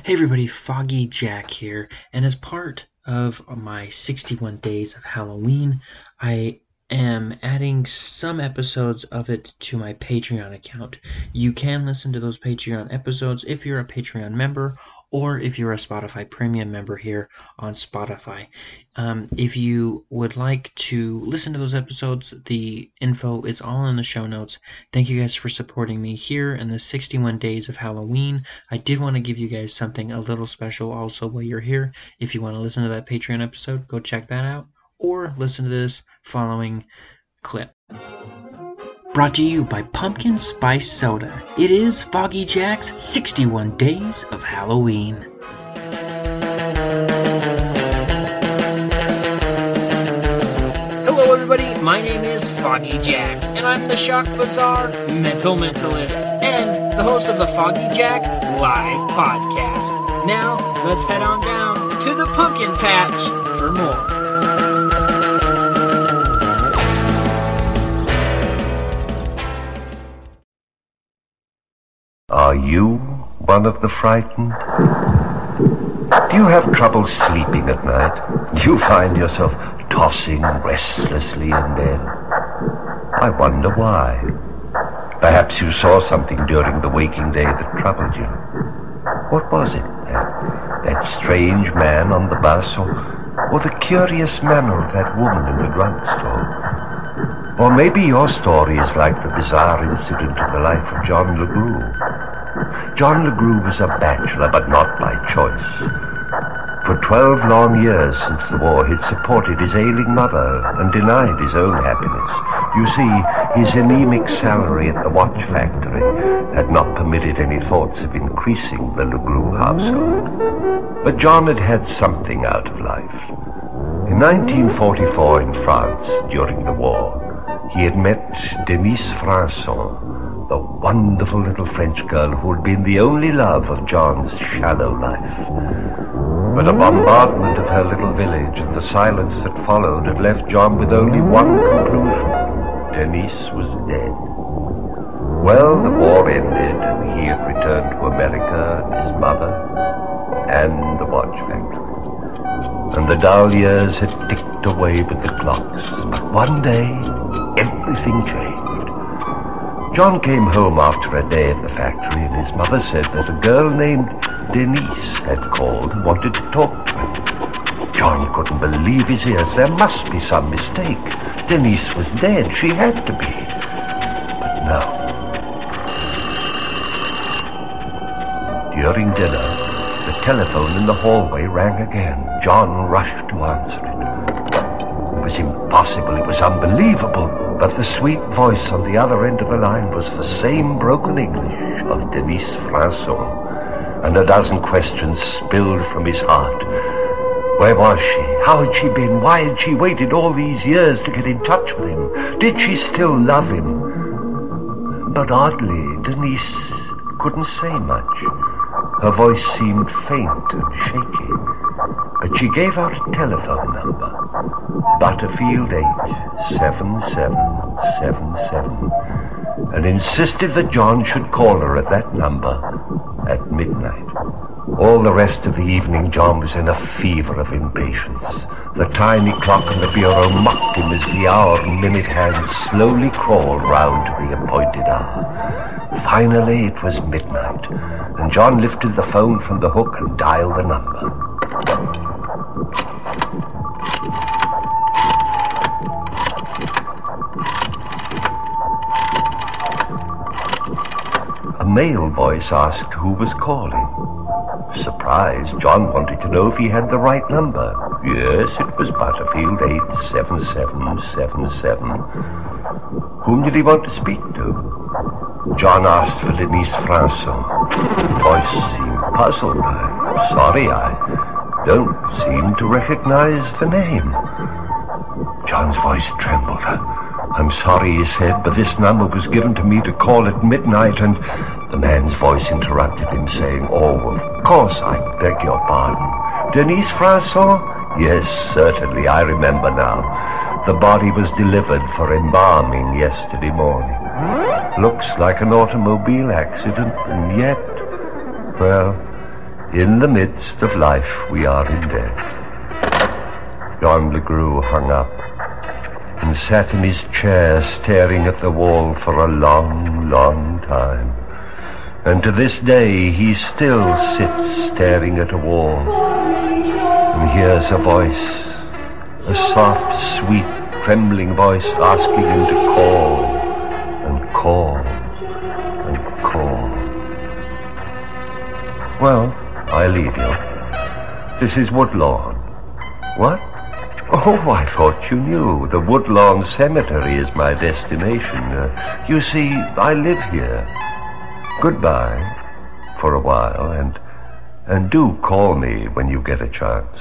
Hey everybody, Foggy Jack here, and as part of my 61 days of Halloween, I am adding some episodes of it to my Patreon account. You can listen to those Patreon episodes if you're a Patreon member or if you're a Spotify premium member here on Spotify. Um, if you would like to listen to those episodes, the info is all in the show notes. Thank you guys for supporting me here in the 61 days of Halloween. I did want to give you guys something a little special also while you're here. If you want to listen to that Patreon episode, go check that out or listen to this following clip. Brought to you by Pumpkin Spice Soda. It is Foggy Jack's 61 Days of Halloween. Hello, everybody. My name is Foggy Jack, and I'm the Shock Bazaar Mental Mentalist and the host of the Foggy Jack Live Podcast. Now, let's head on down to the pumpkin patch for more. One of the frightened? Do you have trouble sleeping at night? Do you find yourself tossing restlessly in bed? I wonder why. Perhaps you saw something during the waking day that troubled you. What was it? That, that strange man on the bus or, or the curious manner of that woman in the drugstore? Or maybe your story is like the bizarre incident in the life of John LeGroux. John LeGroux was a bachelor, but not by choice. For twelve long years since the war, he'd supported his ailing mother and denied his own happiness. You see, his anemic salary at the watch factory had not permitted any thoughts of increasing the LeGroux household. But John had had something out of life. In 1944 in France, during the war, he had met Denise Franson, the wonderful little French girl who had been the only love of John's shallow life. But a bombardment of her little village and the silence that followed had left John with only one conclusion. Denise was dead. Well, the war ended and he had returned to America and his mother and the watch factory. And the dull years had ticked away with the clocks. But one day, everything changed. John came home after a day at the factory, and his mother said that a girl named Denise had called and wanted to talk to him. John couldn't believe his ears. There must be some mistake. Denise was dead. She had to be. But no. During dinner, the telephone in the hallway rang again. John rushed to answer it. It was impossible. It was unbelievable. But the sweet voice on the other end of the line was the same broken English of Denise Franson. And a dozen questions spilled from his heart. Where was she? How had she been? Why had she waited all these years to get in touch with him? Did she still love him? But oddly, Denise couldn't say much. Her voice seemed faint and shaky. She gave out a telephone number. Butterfield 8 7777 and insisted that John should call her at that number at midnight. All the rest of the evening, John was in a fever of impatience. The tiny clock on the bureau mocked him as the hour and minute hands slowly crawled round to the appointed hour. Finally, it was midnight, and John lifted the phone from the hook and dialed the number. Male voice asked who was calling. Surprised, John wanted to know if he had the right number. Yes, it was Butterfield 87777. Whom did he want to speak to? John asked for Denise Franson. Voice seemed puzzled. I'm sorry, I don't seem to recognize the name. John's voice trembled. Sorry, he said, but this number was given to me to call at midnight, and the man's voice interrupted him, saying, Oh, of course, I beg your pardon. Denise Franson? Yes, certainly, I remember now. The body was delivered for embalming yesterday morning. Looks like an automobile accident, and yet, well, In the midst of life we are in death. John LeGroux hung up sat in his chair staring at the wall for a long, long time. And to this day he still sits staring at a wall and hears a voice, a soft, sweet, trembling voice asking him to call and call and call. Well, I leave you. This is Woodlawn. What? Oh, I thought you knew. The Woodlawn Cemetery is my destination. Uh, you see, I live here. Goodbye for a while, and and do call me when you get a chance.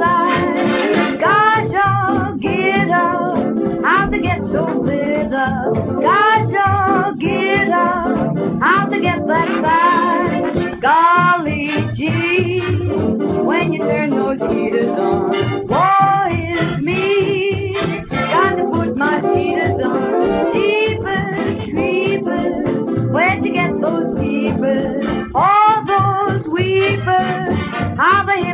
Eyes? Gosh, get up, how to get so? Gosh, get up, how to get that size? Golly gee, when you turn those on, me. Got to put my on. Creepers, where'd you get those peepers? All those weepers, how they